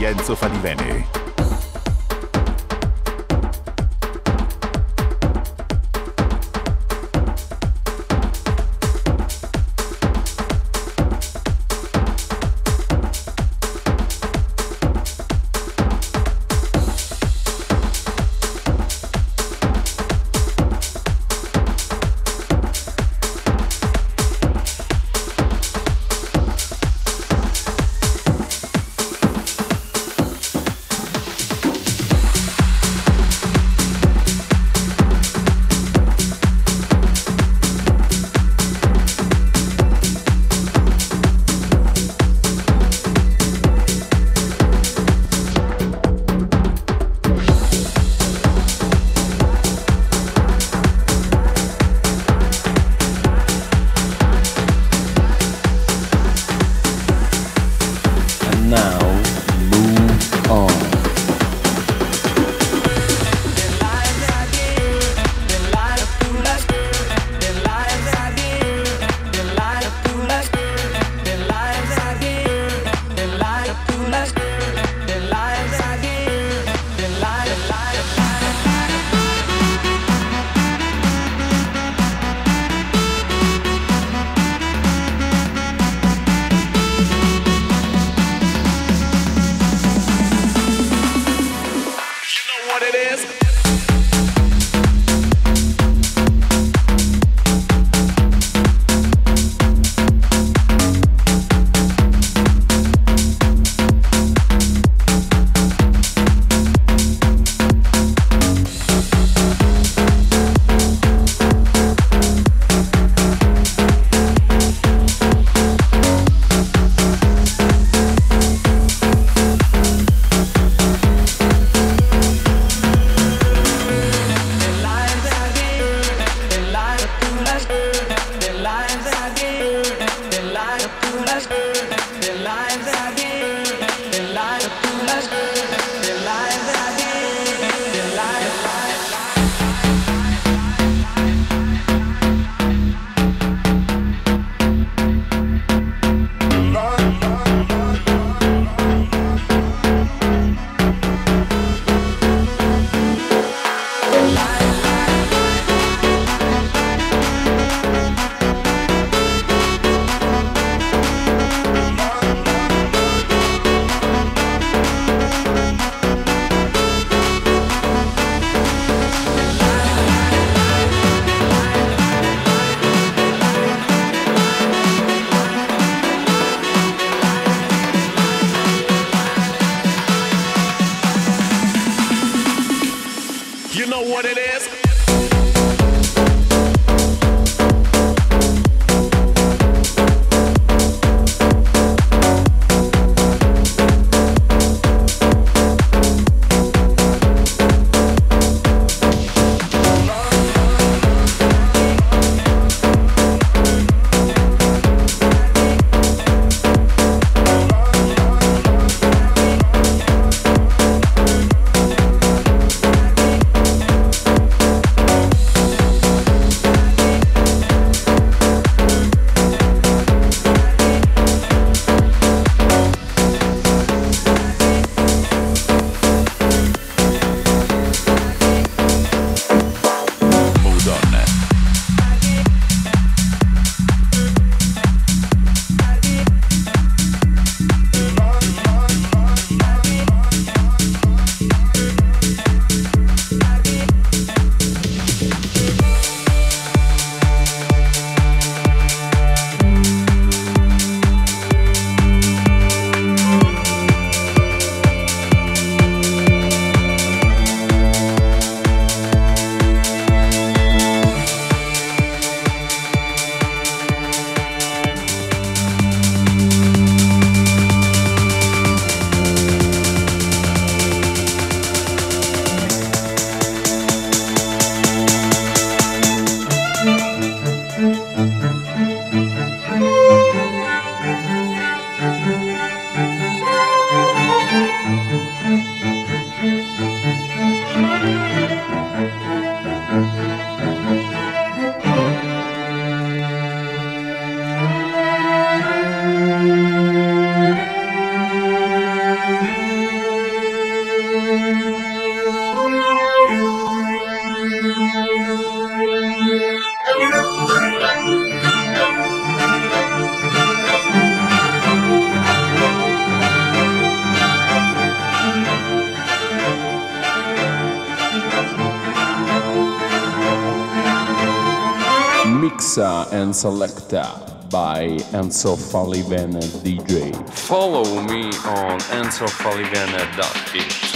Jenzo Fadiveni. Selecta by Enzo Falivene DJ. Follow me on enzofalivene.it.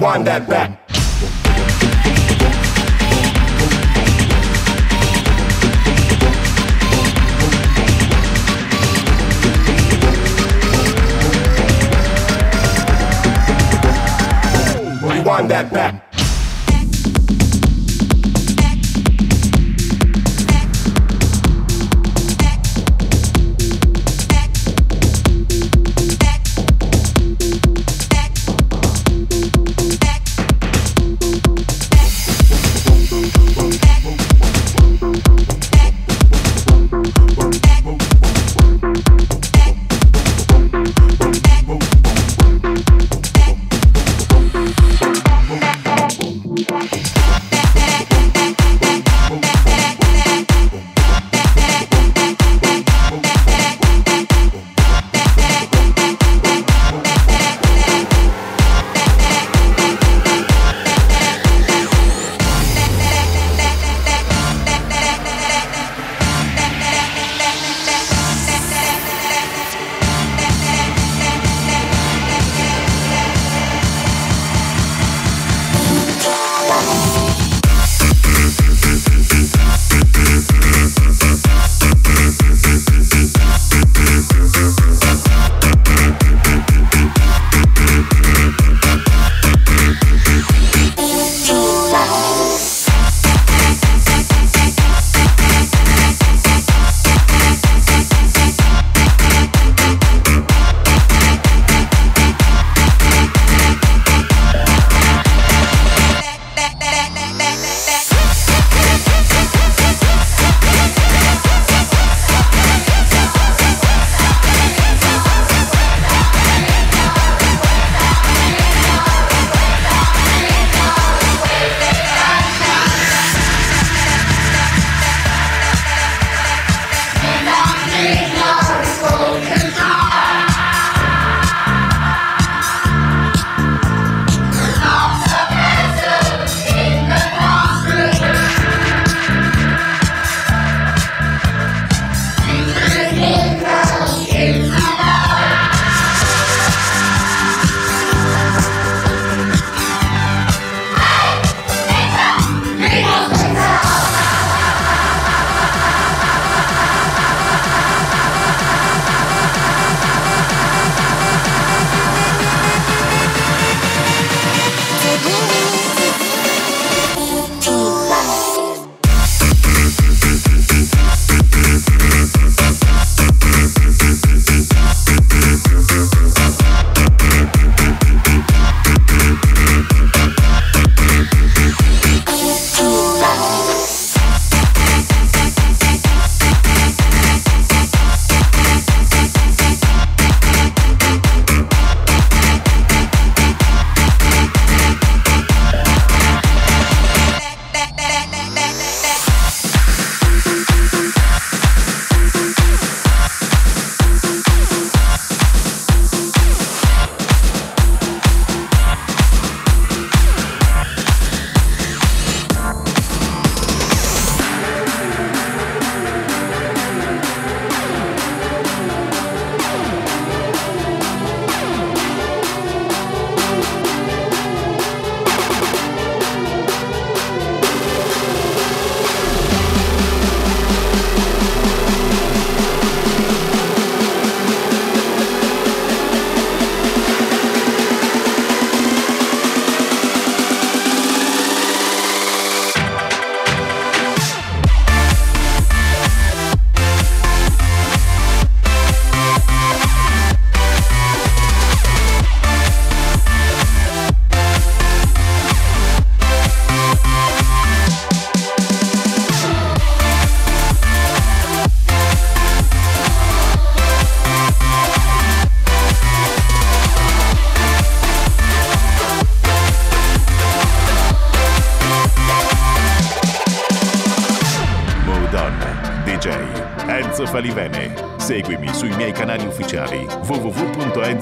rewind that back. Rewind that back.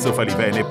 www.enzofalivene.it.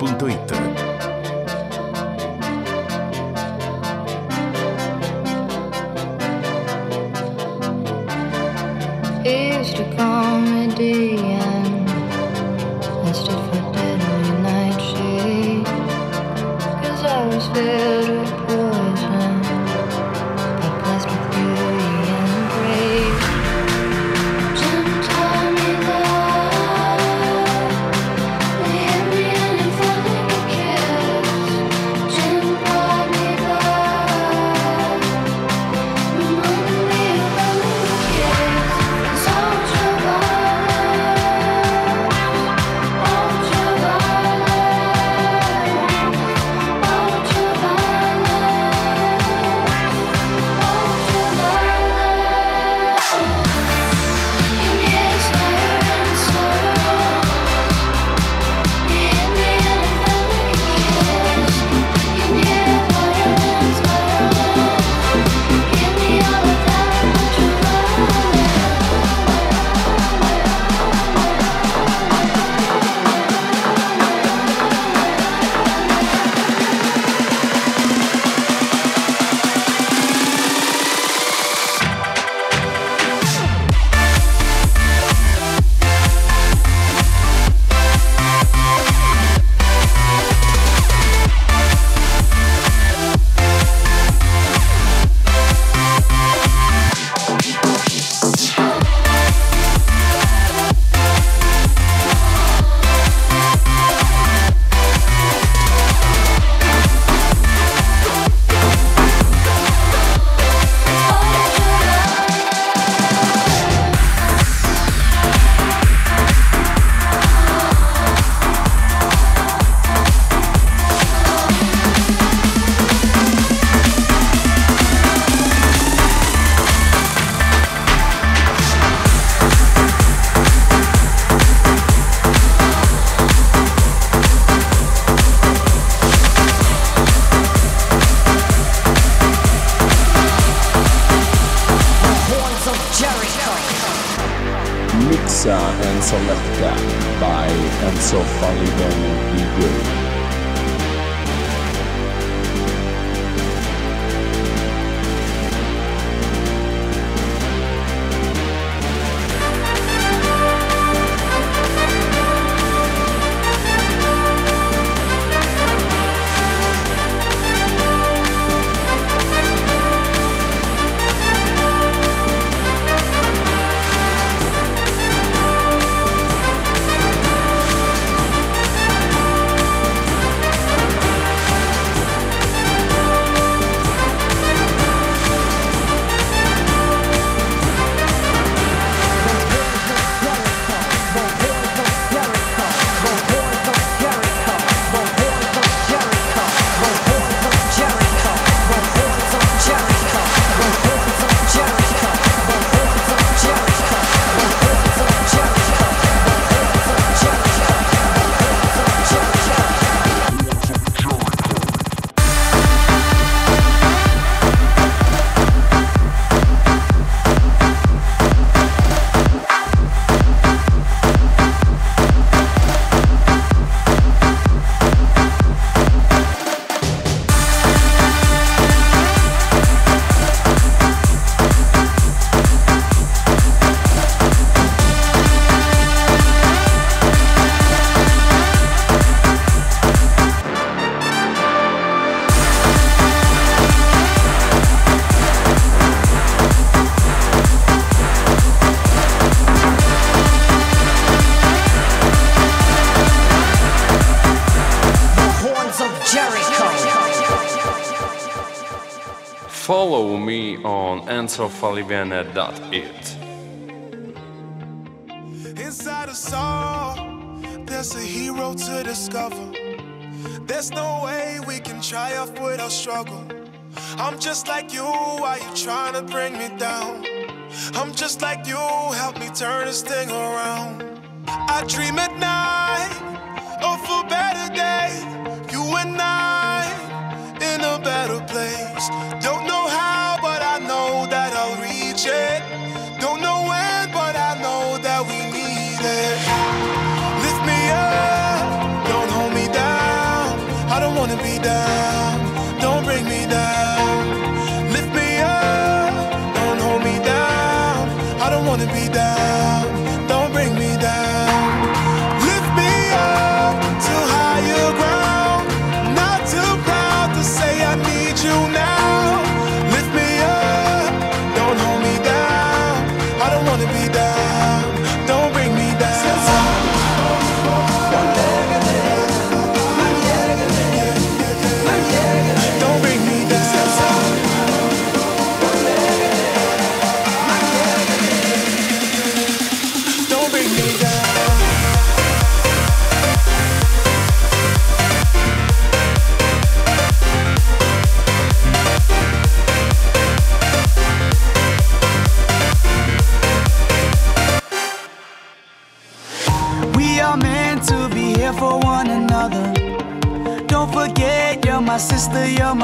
non-so-fallivian.com.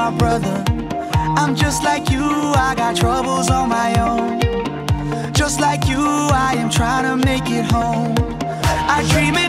my brother. I'm just like you, I got troubles on my own. Just like you, I am trying to make it home. I dream it.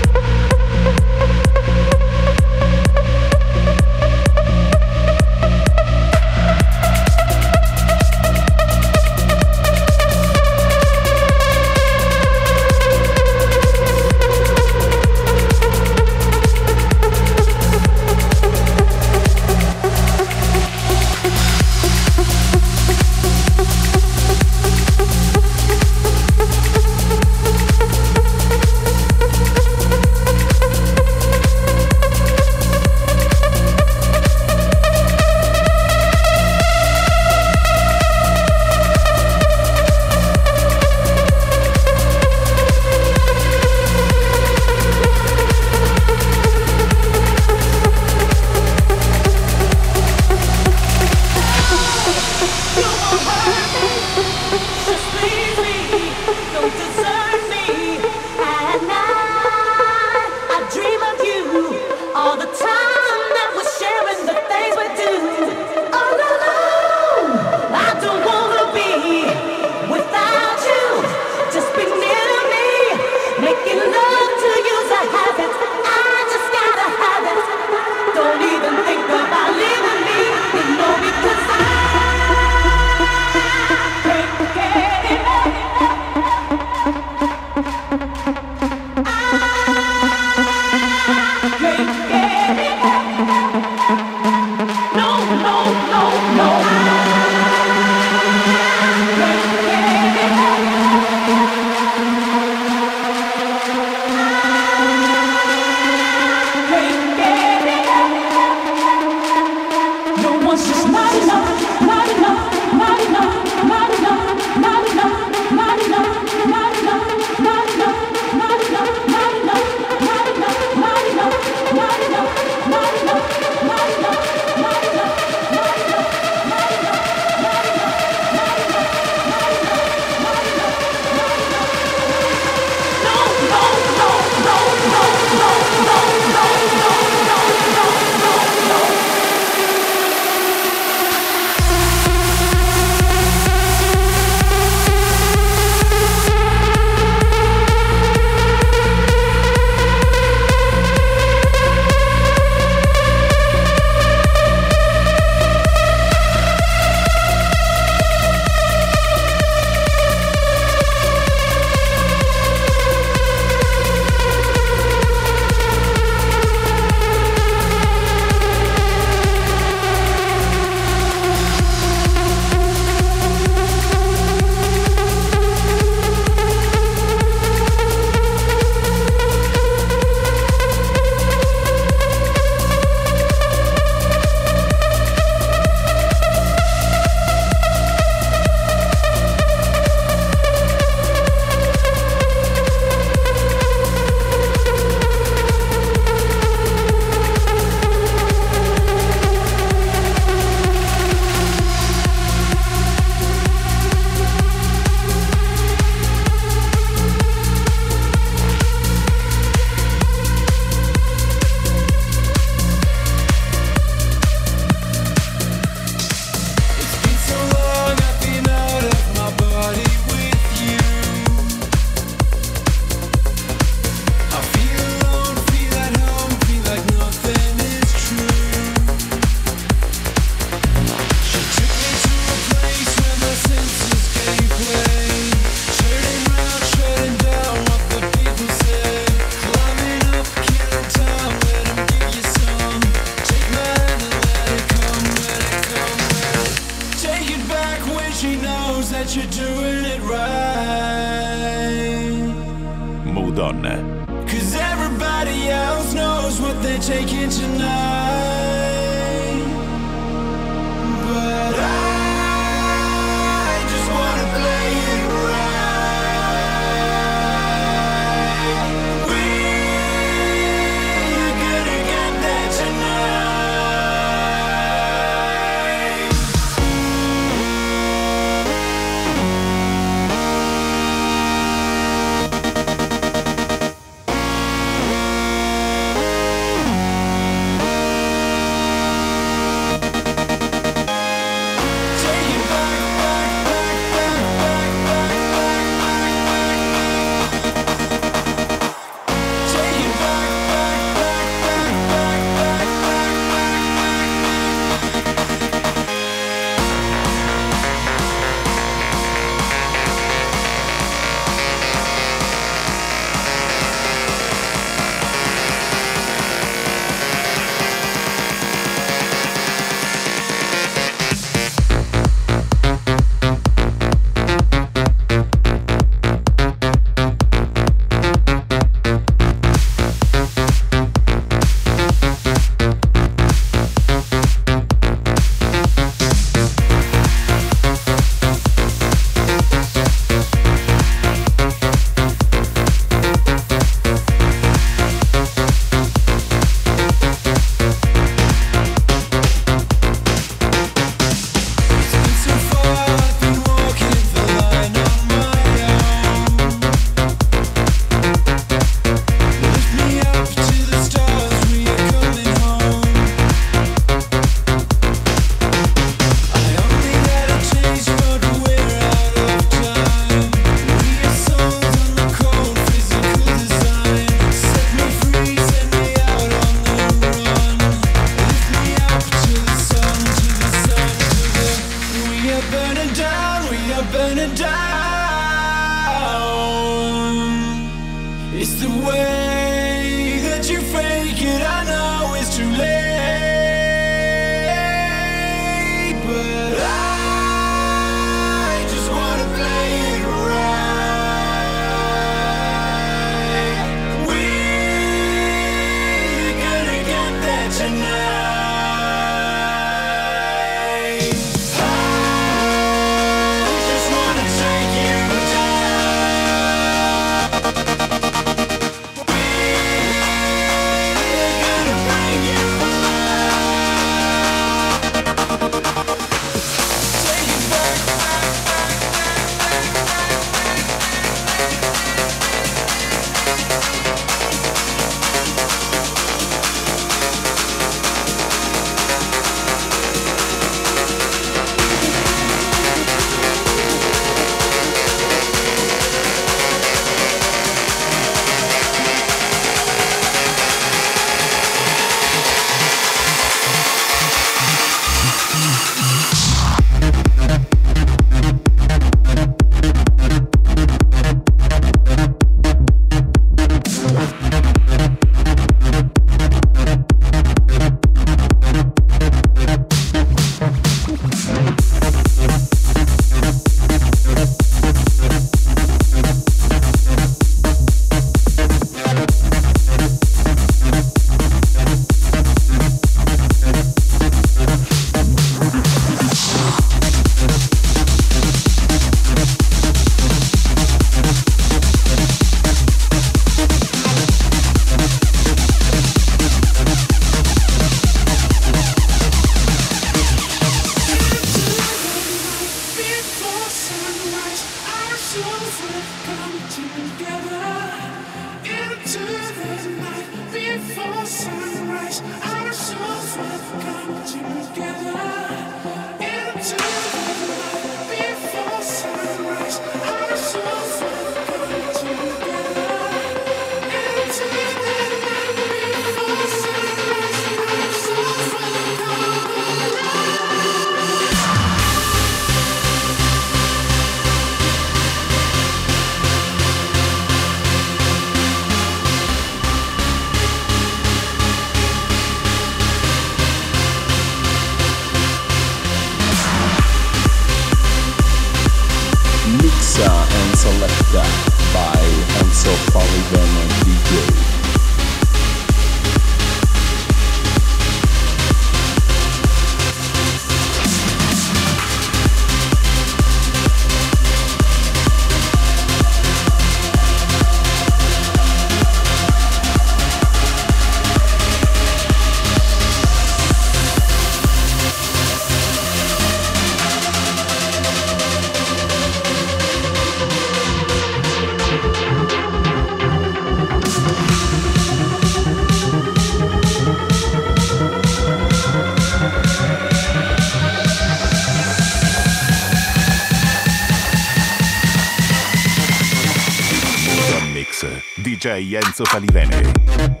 Enzo Falivene.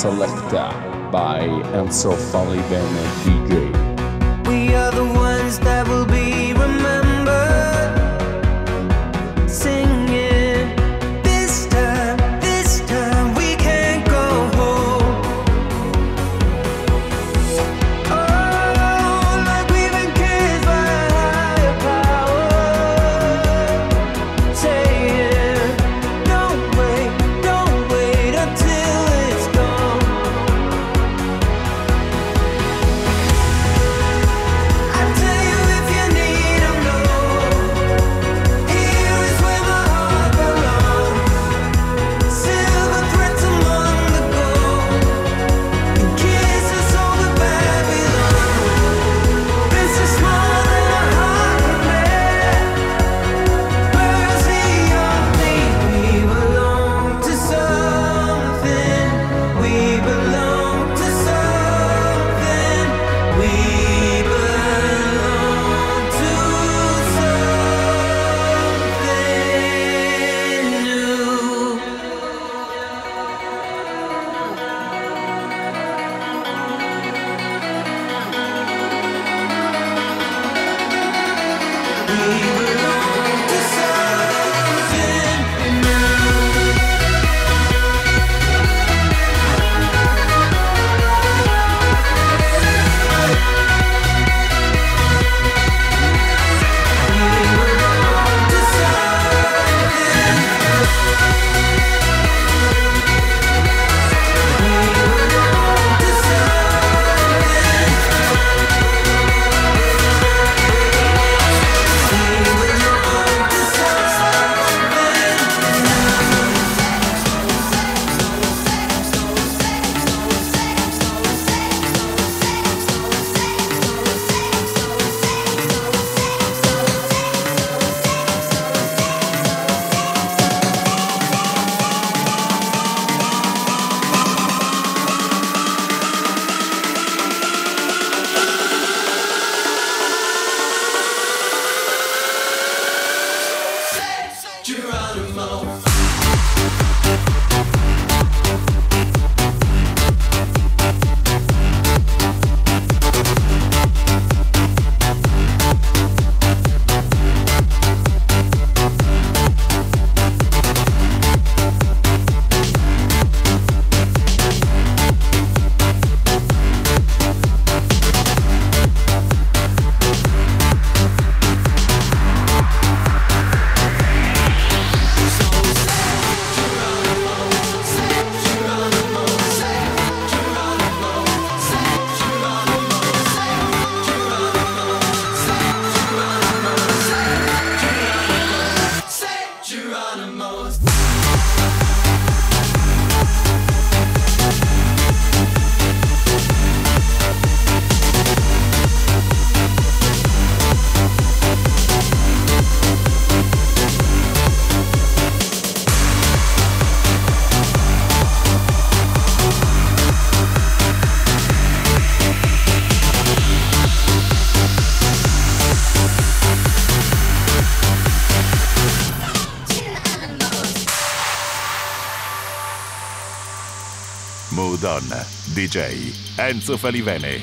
Selecta by Enzo Falivene DJ. DJ Enzo Falivene.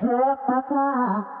Shut the fuck